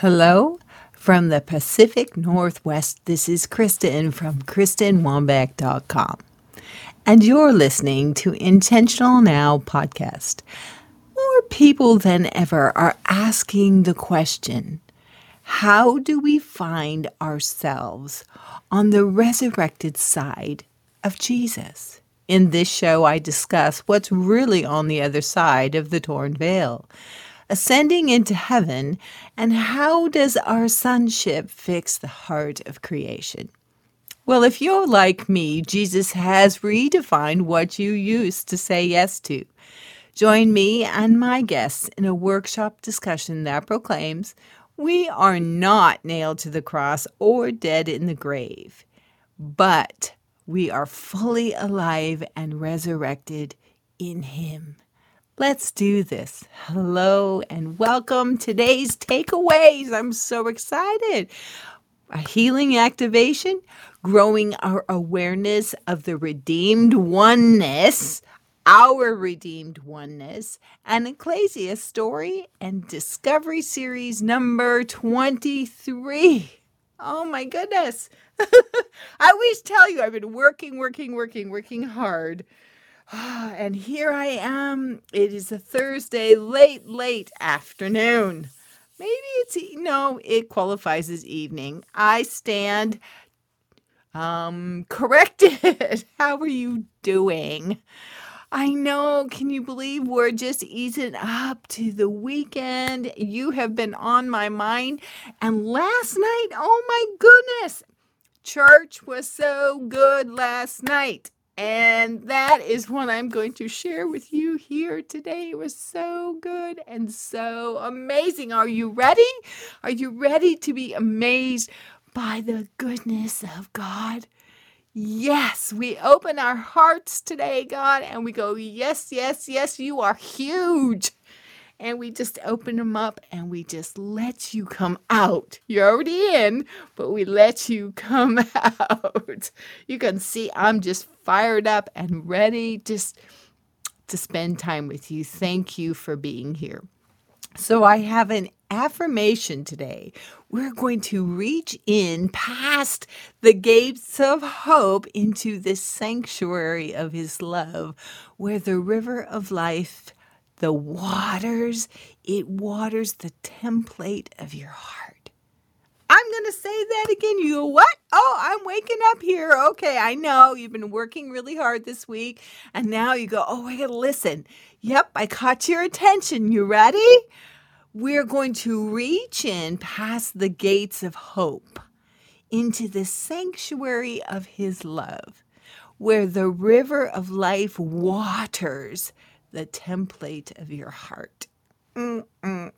Hello from the Pacific Northwest. This is Kristen from KristenWombeck.com. And you're listening to Intentional Now podcast. More people than ever are asking the question how do we find ourselves on the resurrected side of Jesus? In this show, I discuss what's really on the other side of the torn veil ascending into heaven, and how does our sonship fix the heart of creation? Well, if you're like me, Jesus has redefined what you used to say yes to. Join me and my guests in a workshop discussion that proclaims we are not nailed to the cross or dead in the grave, but we are fully alive and resurrected in Him. Let's do this. Hello and welcome. To today's takeaways. I'm so excited. A healing activation, growing our awareness of the redeemed oneness, our redeemed oneness, an Ecclesia story and discovery series number 23. Oh my goodness. I always tell you, I've been working, working, working, working hard and here I am. It is a Thursday, late, late afternoon. Maybe it's no, it qualifies as evening. I stand um corrected. How are you doing? I know. Can you believe we're just easing up to the weekend? You have been on my mind. And last night, oh my goodness, church was so good last night. And that is what I'm going to share with you here today. It was so good and so amazing. Are you ready? Are you ready to be amazed by the goodness of God? Yes, we open our hearts today, God, and we go, Yes, yes, yes, you are huge and we just open them up and we just let you come out. You're already in, but we let you come out. You can see I'm just fired up and ready just to spend time with you. Thank you for being here. So, I have an affirmation today. We're going to reach in past the gates of hope into this sanctuary of His love, where the river of life the waters, it waters the template of your heart. I'm going to say that again. You go, what? Oh, I'm waking up here. Okay, I know you've been working really hard this week. And now you go, oh, I got to listen. Yep, I caught your attention. You ready? We're going to reach in past the gates of hope into the sanctuary of His love, where the river of life waters the template of your heart. Mm, mm,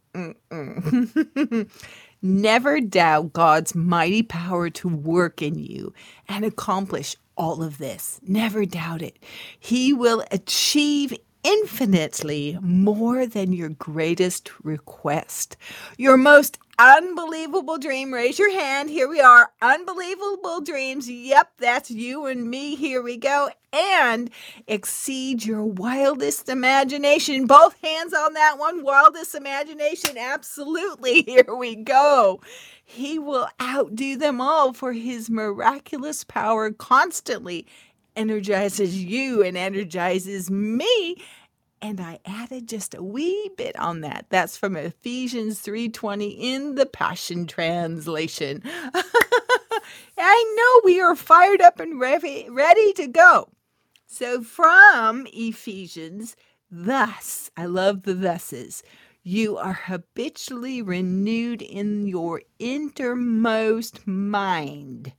mm, Never doubt God's mighty power to work in you and accomplish all of this. Never doubt it. He will achieve infinitely more than your greatest request. Your most unbelievable dream. Raise your hand. Here we are. Unbelievable dreams. Yep, that's you and me. Here we go. And exceed your wildest imagination. Both hands on that one. Wildest imagination. Absolutely. Here we go. He will outdo them all for his miraculous power constantly energizes you and energizes me and I added just a wee bit on that. That's from Ephesians 3:20 in the Passion Translation. I know we are fired up and ready, ready to go. So from Ephesians, thus, I love the thuses. You are habitually renewed in your innermost mind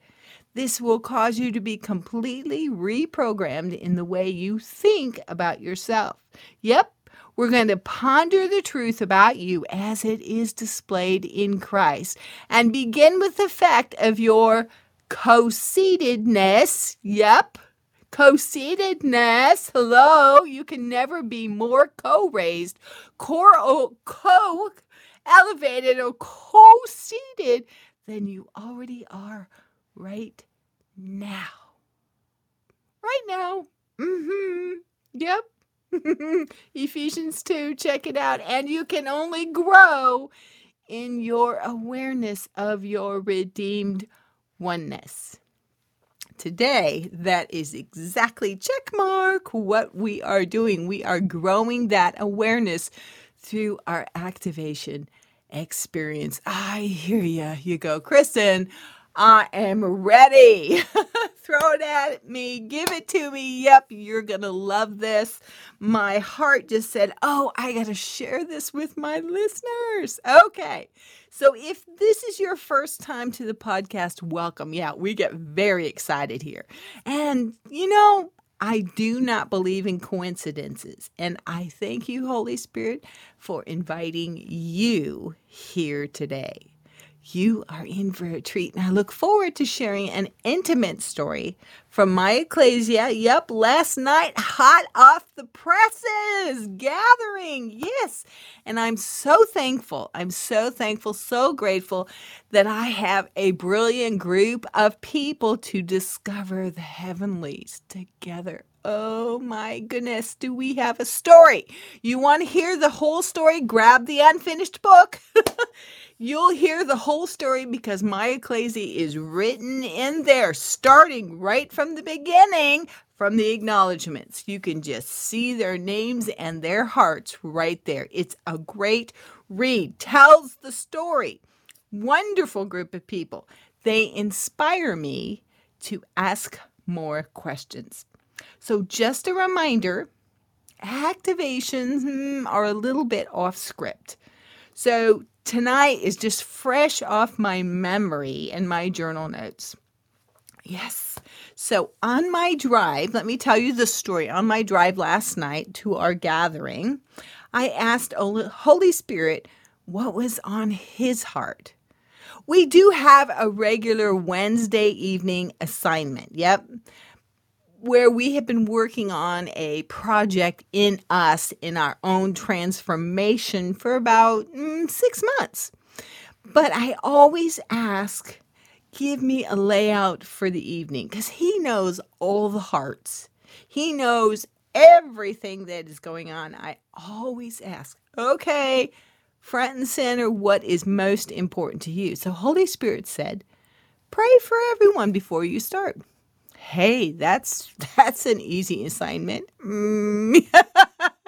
this will cause you to be completely reprogrammed in the way you think about yourself. Yep, we're going to ponder the truth about you as it is displayed in Christ and begin with the fact of your co seatedness. Yep, co seatedness. Hello, you can never be more co raised, co elevated, or co seated than you already are right now. Right now. Mm-hmm. Yep. Ephesians 2, check it out. And you can only grow in your awareness of your redeemed oneness. Today, that is exactly check mark what we are doing. We are growing that awareness through our activation experience. I hear you. You go, Kristen. I am ready. Throw it at me. Give it to me. Yep, you're going to love this. My heart just said, Oh, I got to share this with my listeners. Okay. So if this is your first time to the podcast, welcome. Yeah, we get very excited here. And, you know, I do not believe in coincidences. And I thank you, Holy Spirit, for inviting you here today you are in for a treat. And I look forward to sharing an intimate story from my ecclesia. Yep, last night, hot off the presses, gathering. Yes. And I'm so thankful. I'm so thankful, so grateful that I have a brilliant group of people to discover the heavenlies together. Oh my goodness, do we have a story? You want to hear the whole story? Grab the unfinished book. You'll hear the whole story because my ecclesia is written in there, starting right from the beginning, from the acknowledgments. You can just see their names and their hearts right there. It's a great read, tells the story. Wonderful group of people. They inspire me to ask more questions. So, just a reminder activations hmm, are a little bit off script. So, tonight is just fresh off my memory and my journal notes. Yes. So on my drive, let me tell you the story. On my drive last night to our gathering, I asked Holy Spirit what was on his heart. We do have a regular Wednesday evening assignment. Yep where we have been working on a project in us in our own transformation for about mm, six months. But I always ask, give me a layout for the evening because he knows all the hearts. He knows everything that is going on. I always ask, okay, front and center, what is most important to you? So, Holy Spirit said, pray for everyone before you start. Hey, that's that's an easy assignment. Mm.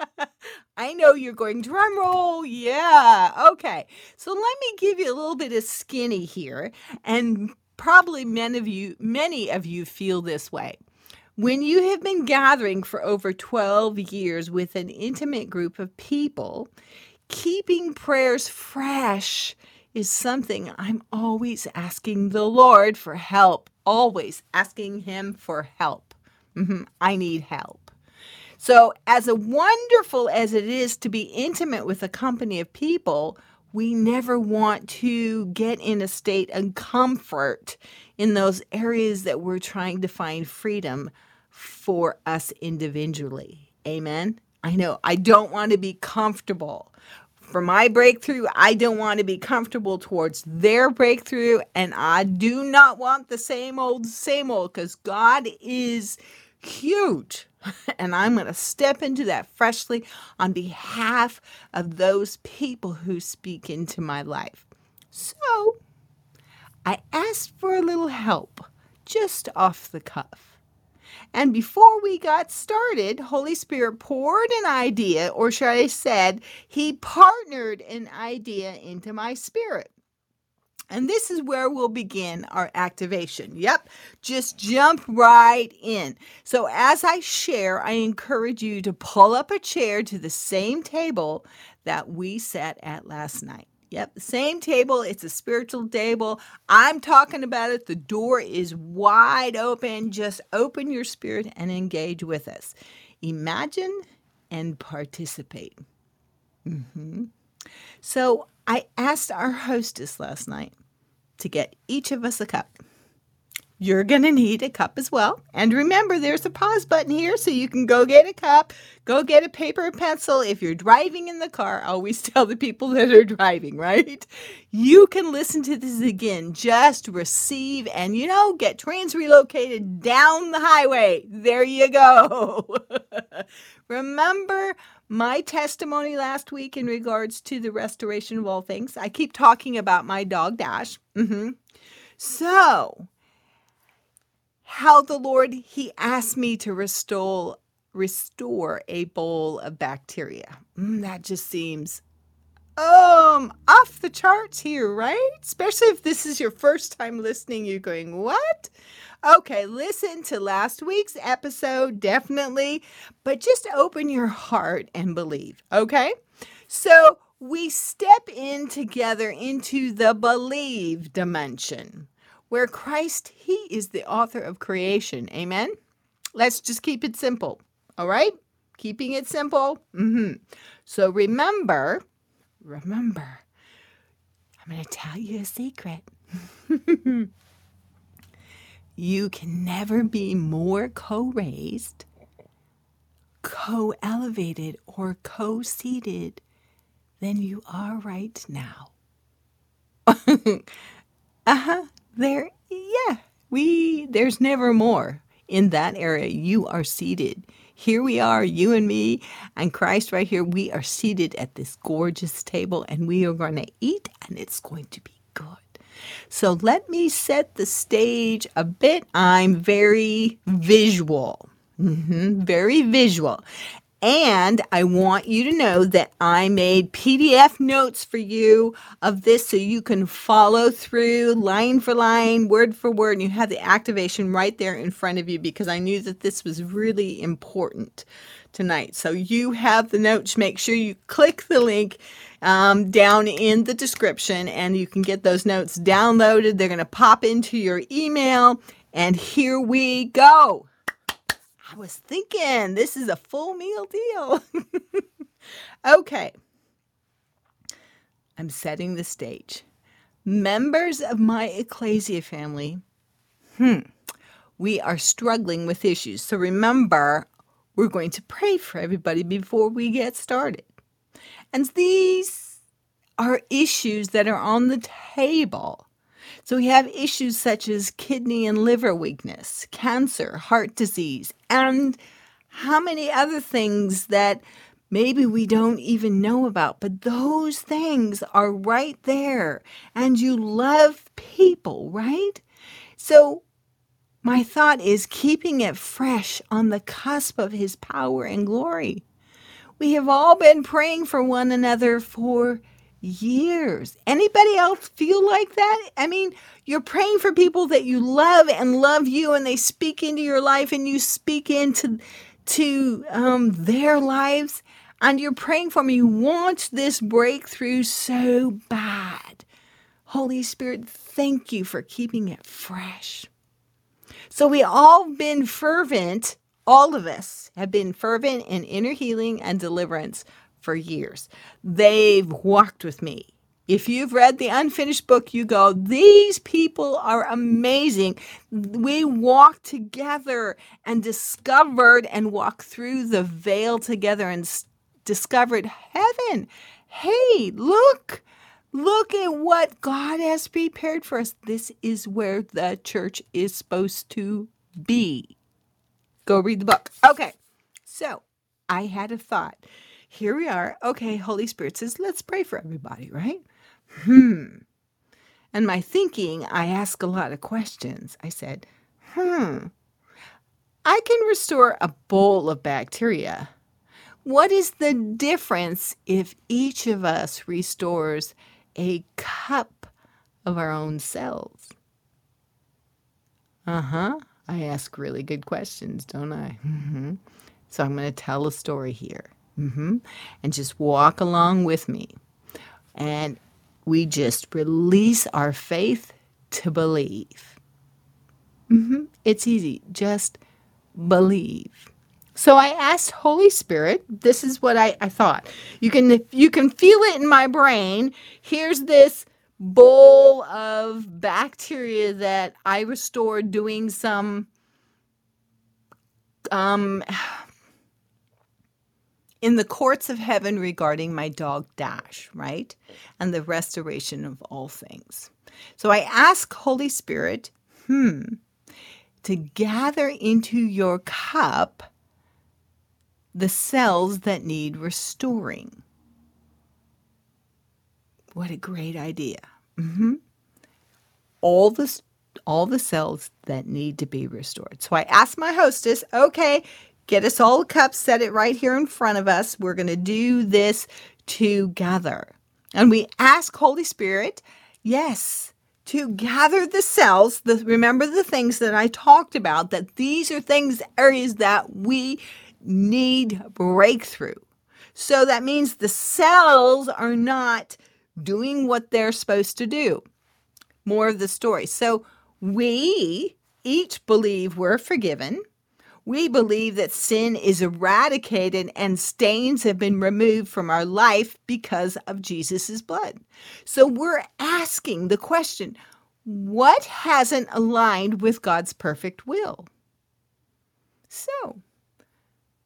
I know you're going drum roll. Yeah. Okay. So let me give you a little bit of skinny here and probably many of you many of you feel this way. When you have been gathering for over 12 years with an intimate group of people, keeping prayers fresh is something I'm always asking the Lord for help always asking Him for help. Mm-hmm. I need help. So, as wonderful as it is to be intimate with a company of people, we never want to get in a state of comfort in those areas that we're trying to find freedom for us individually. Amen. I know I don't want to be comfortable for my breakthrough, I don't want to be comfortable towards their breakthrough. And I do not want the same old, same old, because God is huge. And I'm going to step into that freshly on behalf of those people who speak into my life. So I asked for a little help just off the cuff. And before we got started, Holy Spirit poured an idea, or should I said, He partnered an idea into my spirit. And this is where we'll begin our activation. Yep, just jump right in. So, as I share, I encourage you to pull up a chair to the same table that we sat at last night. Yep, same table. It's a spiritual table. I'm talking about it. The door is wide open. Just open your spirit and engage with us. Imagine and participate. Mm-hmm. So I asked our hostess last night to get each of us a cup you're going to need a cup as well. And remember, there's a pause button here so you can go get a cup, go get a paper and pencil. If you're driving in the car, always tell the people that are driving, right? You can listen to this again, just receive and, you know, get trains relocated down the highway. There you go. remember, my testimony last week in regards to the restoration of all things. I keep talking about my dog Dash. Mm-hmm. So, how the Lord He asked me to restore restore a bowl of bacteria. Mm, that just seems um off the charts here, right? Especially if this is your first time listening, you're going, "What?" Okay, listen to last week's episode definitely, but just open your heart and believe, okay? So, we step in together into the believe dimension where Christ, He is the author of creation. Amen? Let's just keep it simple. All right? Keeping it simple. Mm-hmm. So remember, remember, I'm going to tell you a secret. you can never be more co raised, co elevated, or co seated than you are right now. uh huh. There, yeah, we, there's never more in that area. You are seated. Here we are, you and me, and Christ right here. We are seated at this gorgeous table and we are going to eat, and it's going to be good. So let me set the stage a bit. I'm very visual. Mm-hmm, very visual. And I want you to know that I made PDF notes for you of this so you can follow through line for line, word for word, and you have the activation right there in front of you because I knew that this was really important tonight. So you have the notes. Make sure you click the link um, down in the description and you can get those notes downloaded. They're going to pop into your email. And here we go. I was thinking this is a full meal deal. okay. I'm setting the stage. Members of my ecclesia family, hmm, we are struggling with issues. So remember, we're going to pray for everybody before we get started. And these are issues that are on the table so we have issues such as kidney and liver weakness, cancer, heart disease, and how many other things that maybe we don't even know about. But those things are right there. And you love people, right? So my thought is keeping it fresh on the cusp of his power and glory. We have all been praying for one another for years. Anybody else feel like that? I mean, you're praying for people that you love and love you, and they speak into your life, and you speak into to um, their lives, and you're praying for me. You want this breakthrough so bad. Holy Spirit, thank you for keeping it fresh. So we all been fervent. All of us have been fervent in inner healing and deliverance for years. They've walked with me. If you've read the unfinished book, you go, These people are amazing. We walked together and discovered and walked through the veil together and s- discovered heaven. Hey, look, look at what God has prepared for us. This is where the church is supposed to be. Go read the book. Okay, so I had a thought here we are. Okay, Holy Spirit says, let's pray for everybody, right? Hmm. And my thinking, I ask a lot of questions. I said, hmm, I can restore a bowl of bacteria. What is the difference if each of us restores a cup of our own cells? Uh huh. I ask really good questions, don't I? Mm-hmm. So I'm going to tell a story here. Mm-hmm. And just walk along with me. And we just release our faith to believe. Mm-hmm. It's easy. Just believe. So I asked Holy Spirit, this is what I, I thought. You can you can feel it in my brain. Here's this bowl of bacteria that I restored doing some um in the courts of heaven regarding my dog Dash, right? And the restoration of all things. So I ask Holy Spirit, hmm, to gather into your cup the cells that need restoring. What a great idea. Mm-hmm. All the all the cells that need to be restored. So I asked my hostess, okay, get us all a cup, set it right here in front of us. We're going to do this together. And we ask Holy Spirit, yes, to gather the cells. The, remember the things that I talked about, that these are things, areas that we need breakthrough. So that means the cells are not doing what they're supposed to do. More of the story. So we each believe we're forgiven. We believe that sin is eradicated and stains have been removed from our life because of Jesus' blood. So we're asking the question what hasn't aligned with God's perfect will? So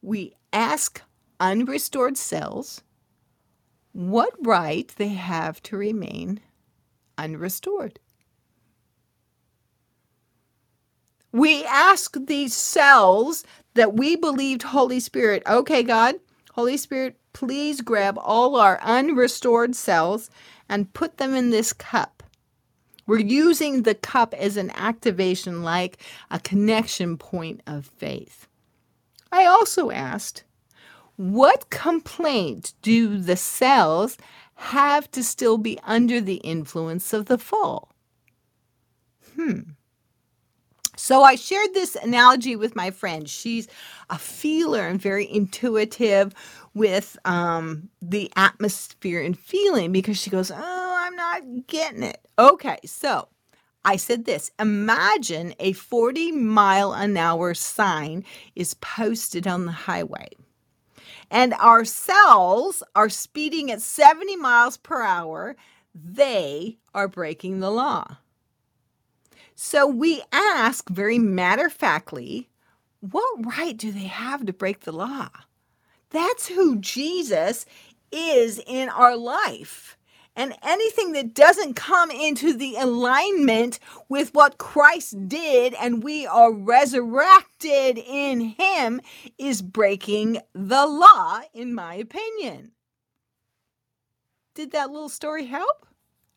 we ask unrestored cells what right they have to remain unrestored. We ask these cells that we believed Holy Spirit, okay, God, Holy Spirit, please grab all our unrestored cells and put them in this cup. We're using the cup as an activation, like a connection point of faith. I also asked, what complaint do the cells have to still be under the influence of the fall? Hmm. So I shared this analogy with my friend. She's a feeler and very intuitive with um, the atmosphere and feeling because she goes, Oh, I'm not getting it. Okay, so I said this Imagine a 40 mile an hour sign is posted on the highway, and our cells are speeding at 70 miles per hour. They are breaking the law. So we ask very matter of factly, what right do they have to break the law? That's who Jesus is in our life. And anything that doesn't come into the alignment with what Christ did and we are resurrected in Him is breaking the law, in my opinion. Did that little story help?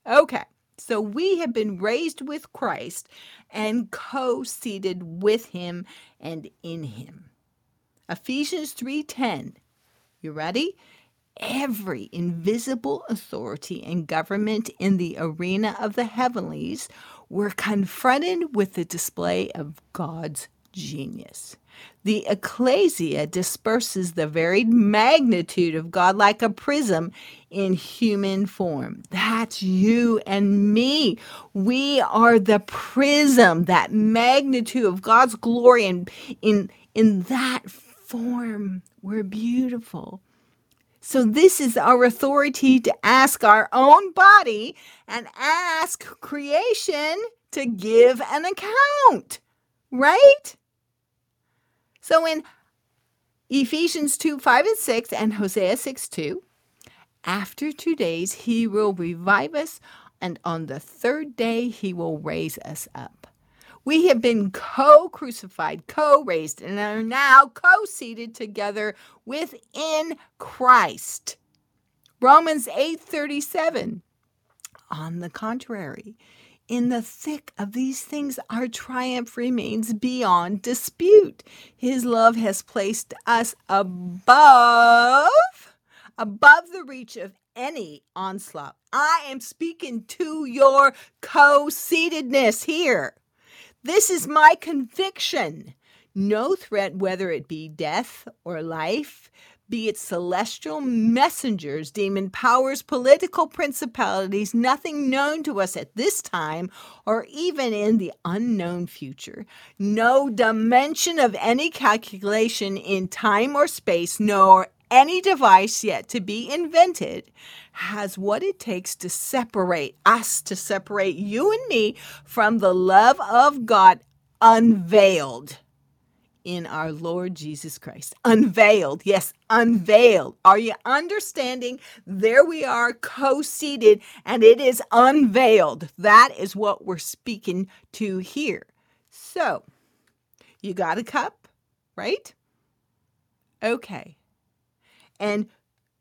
Okay. So we have been raised with Christ and co seated with him and in him. Ephesians 3:10. You ready? Every invisible authority and government in the arena of the heavenlies were confronted with the display of God's genius. The ecclesia disperses the varied magnitude of God like a prism in human form. That's you and me. We are the prism, that magnitude of God's glory, and in, in that form, we're beautiful. So, this is our authority to ask our own body and ask creation to give an account, right? So in Ephesians 2 5 and 6 and Hosea 6 2, after two days he will revive us, and on the third day he will raise us up. We have been co crucified, co raised, and are now co seated together within Christ. Romans 8 37. On the contrary, in the thick of these things, our triumph remains beyond dispute. His love has placed us above, above the reach of any onslaught. I am speaking to your co seatedness here. This is my conviction. No threat, whether it be death or life, be it celestial messengers, demon powers, political principalities, nothing known to us at this time or even in the unknown future. No dimension of any calculation in time or space, nor any device yet to be invented has what it takes to separate us, to separate you and me from the love of God unveiled in our Lord Jesus Christ. Unveiled. Yes, unveiled. Are you understanding? There we are, co seated, and it is unveiled. That is what we're speaking to here. So, you got a cup, right? Okay. and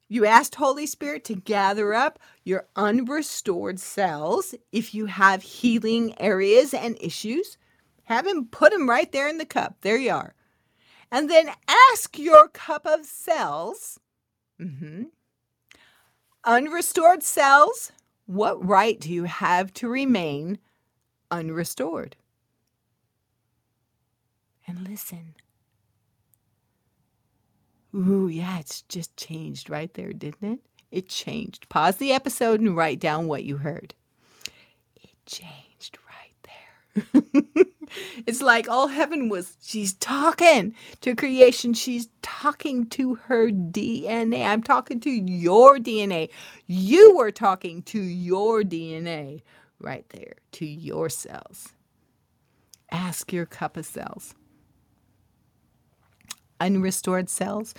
you asked Holy Spirit to gather up your unrestored cells. If you have healing areas and issues, have Him put them right there in the cup. There you are. And then ask your cup of cells, mm-hmm, unrestored cells, what right do you have to remain unrestored? And listen. Ooh, yeah, it's just changed right there, didn't it? It changed. Pause the episode and write down what you heard. It changed right there. it's like all heaven was, she's talking to creation. She's talking to her DNA. I'm talking to your DNA. You were talking to your DNA right there, to your cells. Ask your cup of cells unrestored cells,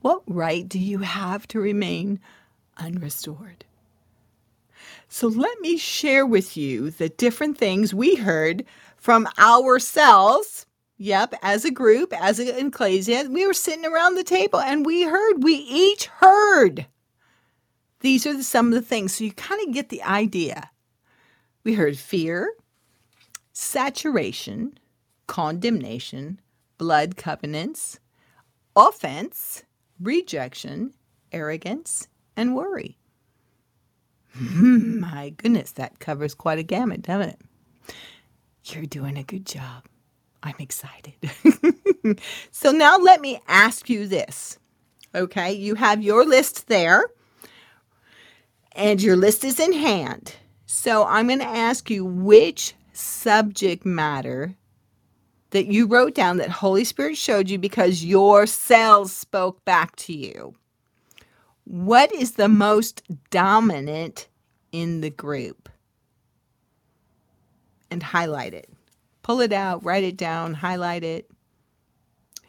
what right do you have to remain unrestored? So let me share with you the different things we heard from ourselves. Yep, as a group, as an ecclesia, we were sitting around the table and we heard, we each heard. These are the, some of the things. So you kind of get the idea. We heard fear, saturation, condemnation, blood covenants, offense, rejection, arrogance, and worry. My goodness, that covers quite a gamut, doesn't it? You're doing a good job. I'm excited. so now let me ask you this. Okay, you have your list there, and your list is in hand. So I'm going to ask you which subject matter that you wrote down that Holy Spirit showed you because your cells spoke back to you. What is the most dominant in the group? And highlight it. Pull it out, write it down, highlight it.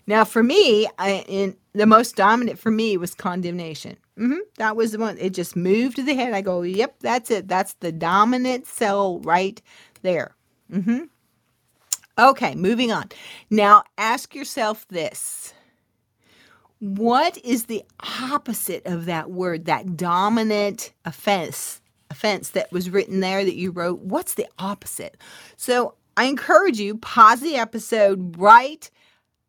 Now, for me, I, in the most dominant for me was condemnation. Mm-hmm, that was the one. It just moved to the head. I go, yep, that's it. That's the dominant cell right there. Mm-hmm. Okay, moving on. Now ask yourself this What is the opposite of that word, that dominant offense? Offense that was written there that you wrote, what's the opposite? So I encourage you, pause the episode, write,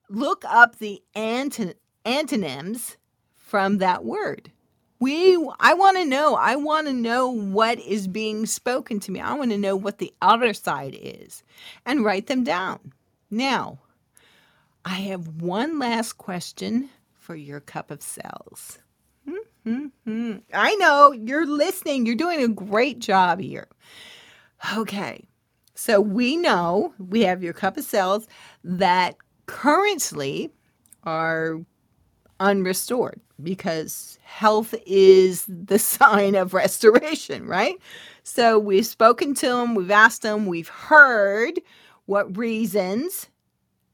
look up the anton- antonyms from that word. We i want to know i want to know what is being spoken to me. I want to know what the other side is and write them down. Now i have one last question for your cup of cells mm-hmm. i know you're listening you're doing a great job here okay so we know we have your cup of cells that currently are unrestored because health is the sign of restoration, right? So we've spoken to them, we've asked them, we've heard what reasons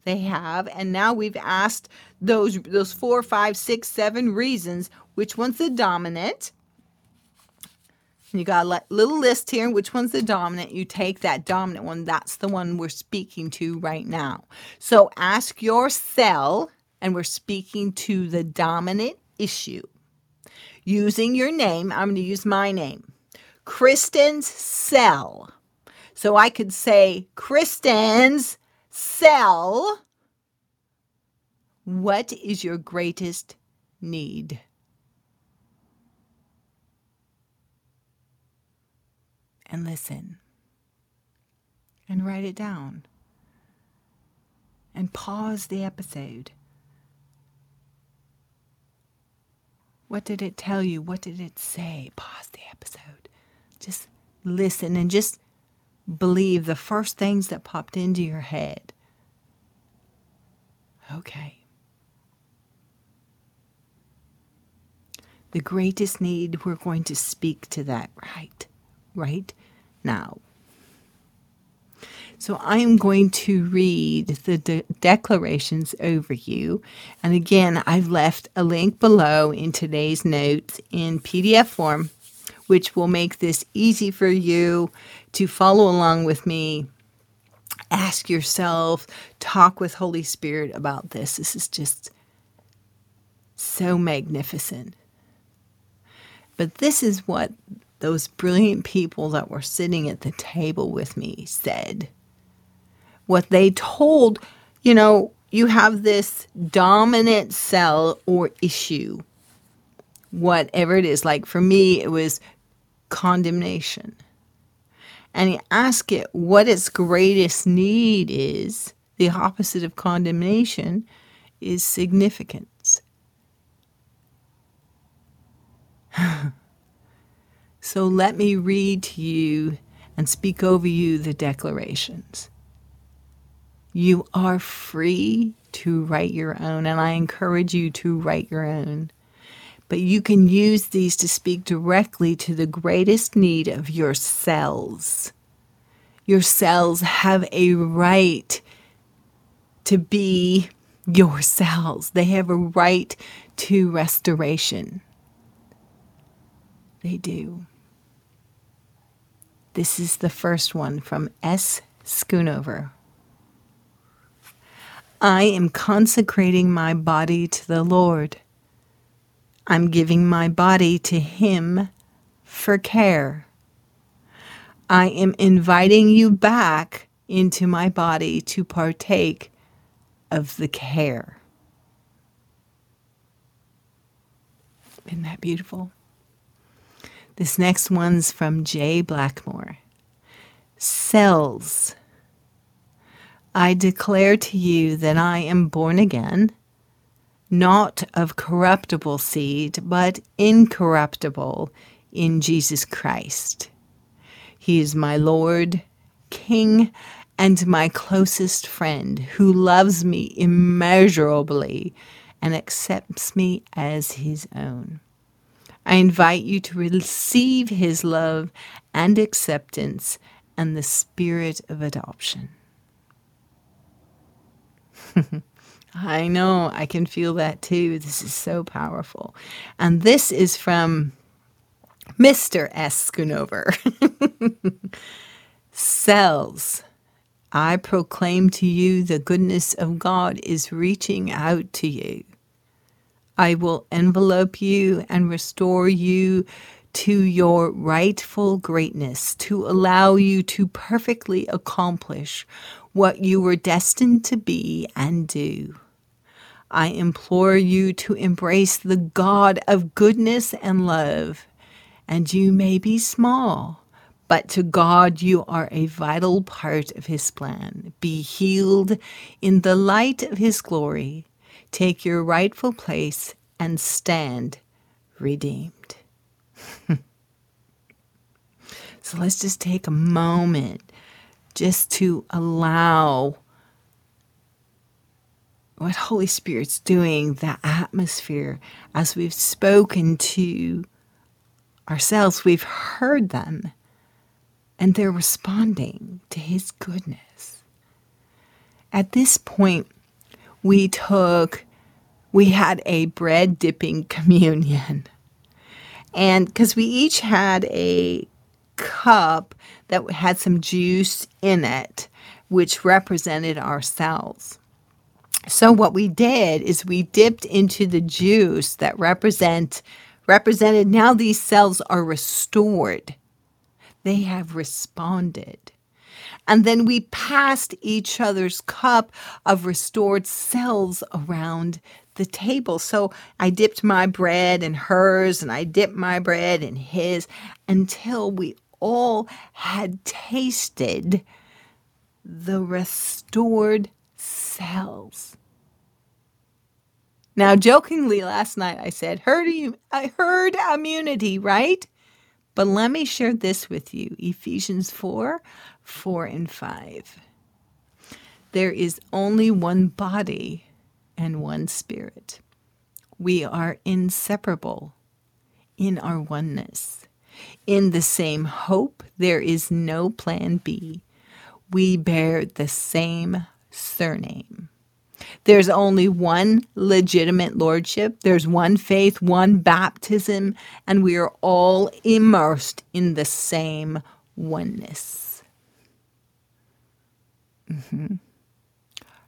they have, and now we've asked those those four, five, six, seven reasons. Which one's the dominant? You got a little list here. Which one's the dominant? You take that dominant one. That's the one we're speaking to right now. So ask your cell, and we're speaking to the dominant issue. Using your name, I'm going to use my name, Kristen's cell. So I could say, Kristen's cell. What is your greatest need? And listen and write it down and pause the episode What did it tell you? What did it say? Pause the episode. Just listen and just believe the first things that popped into your head. Okay. The greatest need, we're going to speak to that right, right now. So I am going to read the de- declarations over you. And again, I've left a link below in today's notes in PDF form, which will make this easy for you to follow along with me. Ask yourself, talk with Holy Spirit about this. This is just so magnificent. But this is what those brilliant people that were sitting at the table with me said. What they told, you know, you have this dominant cell or issue, whatever it is. Like for me, it was condemnation. And you ask it what its greatest need is, the opposite of condemnation is significance. so let me read to you and speak over you the declarations. You are free to write your own, and I encourage you to write your own. But you can use these to speak directly to the greatest need of your cells. Your cells have a right to be your cells, they have a right to restoration. They do. This is the first one from S. Schoonover. I am consecrating my body to the Lord. I'm giving my body to Him for care. I am inviting you back into my body to partake of the care. Isn't that beautiful? This next one's from Jay Blackmore. Cells I declare to you that I am born again, not of corruptible seed, but incorruptible in Jesus Christ. He is my Lord, King, and my closest friend who loves me immeasurably and accepts me as his own. I invite you to receive his love and acceptance and the spirit of adoption. I know, I can feel that too. This is so powerful. And this is from Mr. S. Schoonover. Cells. I proclaim to you the goodness of God is reaching out to you. I will envelope you and restore you to your rightful greatness, to allow you to perfectly accomplish what you were destined to be and do. I implore you to embrace the God of goodness and love. And you may be small, but to God you are a vital part of His plan. Be healed in the light of His glory. Take your rightful place and stand redeemed. so let's just take a moment just to allow what Holy Spirit's doing, the atmosphere, as we've spoken to ourselves, we've heard them, and they're responding to His goodness. At this point, we took, we had a bread dipping communion. And because we each had a cup that had some juice in it, which represented ourselves. So what we did is we dipped into the juice that represent represented now these cells are restored. They have responded. And then we passed each other's cup of restored cells around the table. So I dipped my bread in hers, and I dipped my bread in his until we all had tasted the restored cells. Now, jokingly last night, I said, herd, I heard immunity, right? But let me share this with you Ephesians 4 4 and 5. There is only one body and one spirit. We are inseparable in our oneness. In the same hope, there is no plan B. We bear the same surname. There's only one legitimate lordship. There's one faith, one baptism, and we are all immersed in the same oneness. Mm-hmm.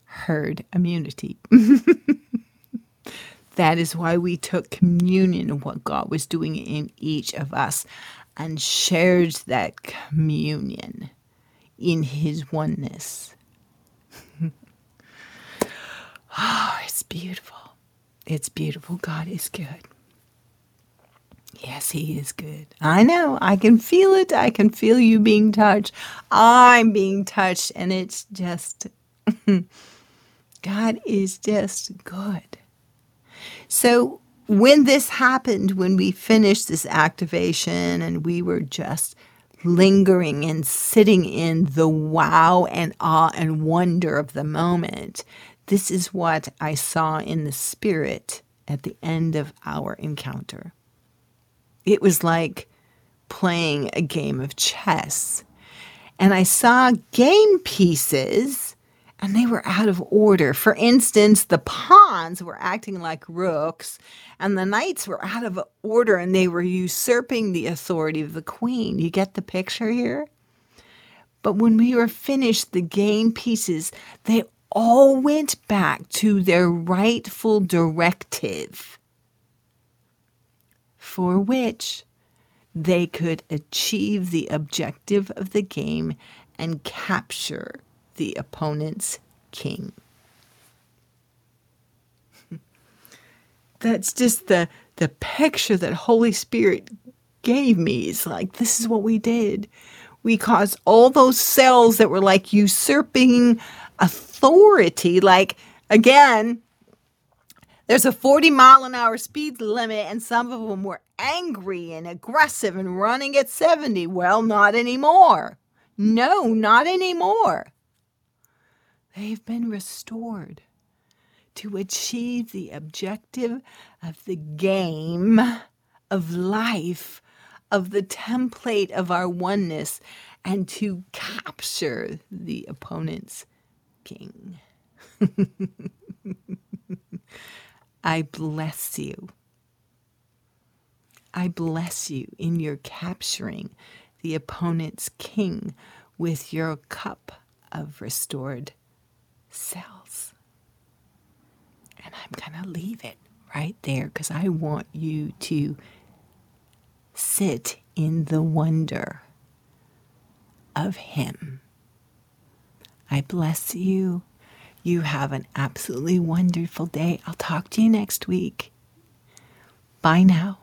Herd immunity. That is why we took communion of what God was doing in each of us and shared that communion in His oneness. Oh, it's beautiful. It's beautiful. God is good. Yes, He is good. I know. I can feel it. I can feel you being touched. I'm being touched. And it's just, God is just good. So, when this happened, when we finished this activation and we were just lingering and sitting in the wow and awe and wonder of the moment, this is what I saw in the spirit at the end of our encounter. It was like playing a game of chess. And I saw game pieces and they were out of order. For instance, the pawns were acting like rooks, and the knights were out of order and they were usurping the authority of the queen. You get the picture here? But when we were finished, the game pieces, they all went back to their rightful directive for which they could achieve the objective of the game and capture the opponent's king. That's just the the picture that Holy Spirit gave me. It's like this is what we did. We caused all those cells that were like usurping authority, like again, there's a 40 mile an hour speed limit, and some of them were angry and aggressive and running at 70. Well, not anymore. No, not anymore. They've been restored to achieve the objective of the game of life, of the template of our oneness, and to capture the opponent's king. I bless you. I bless you in your capturing the opponent's king with your cup of restored cells. And I'm going to leave it right there because I want you to sit in the wonder of Him. I bless you. You have an absolutely wonderful day. I'll talk to you next week. Bye now.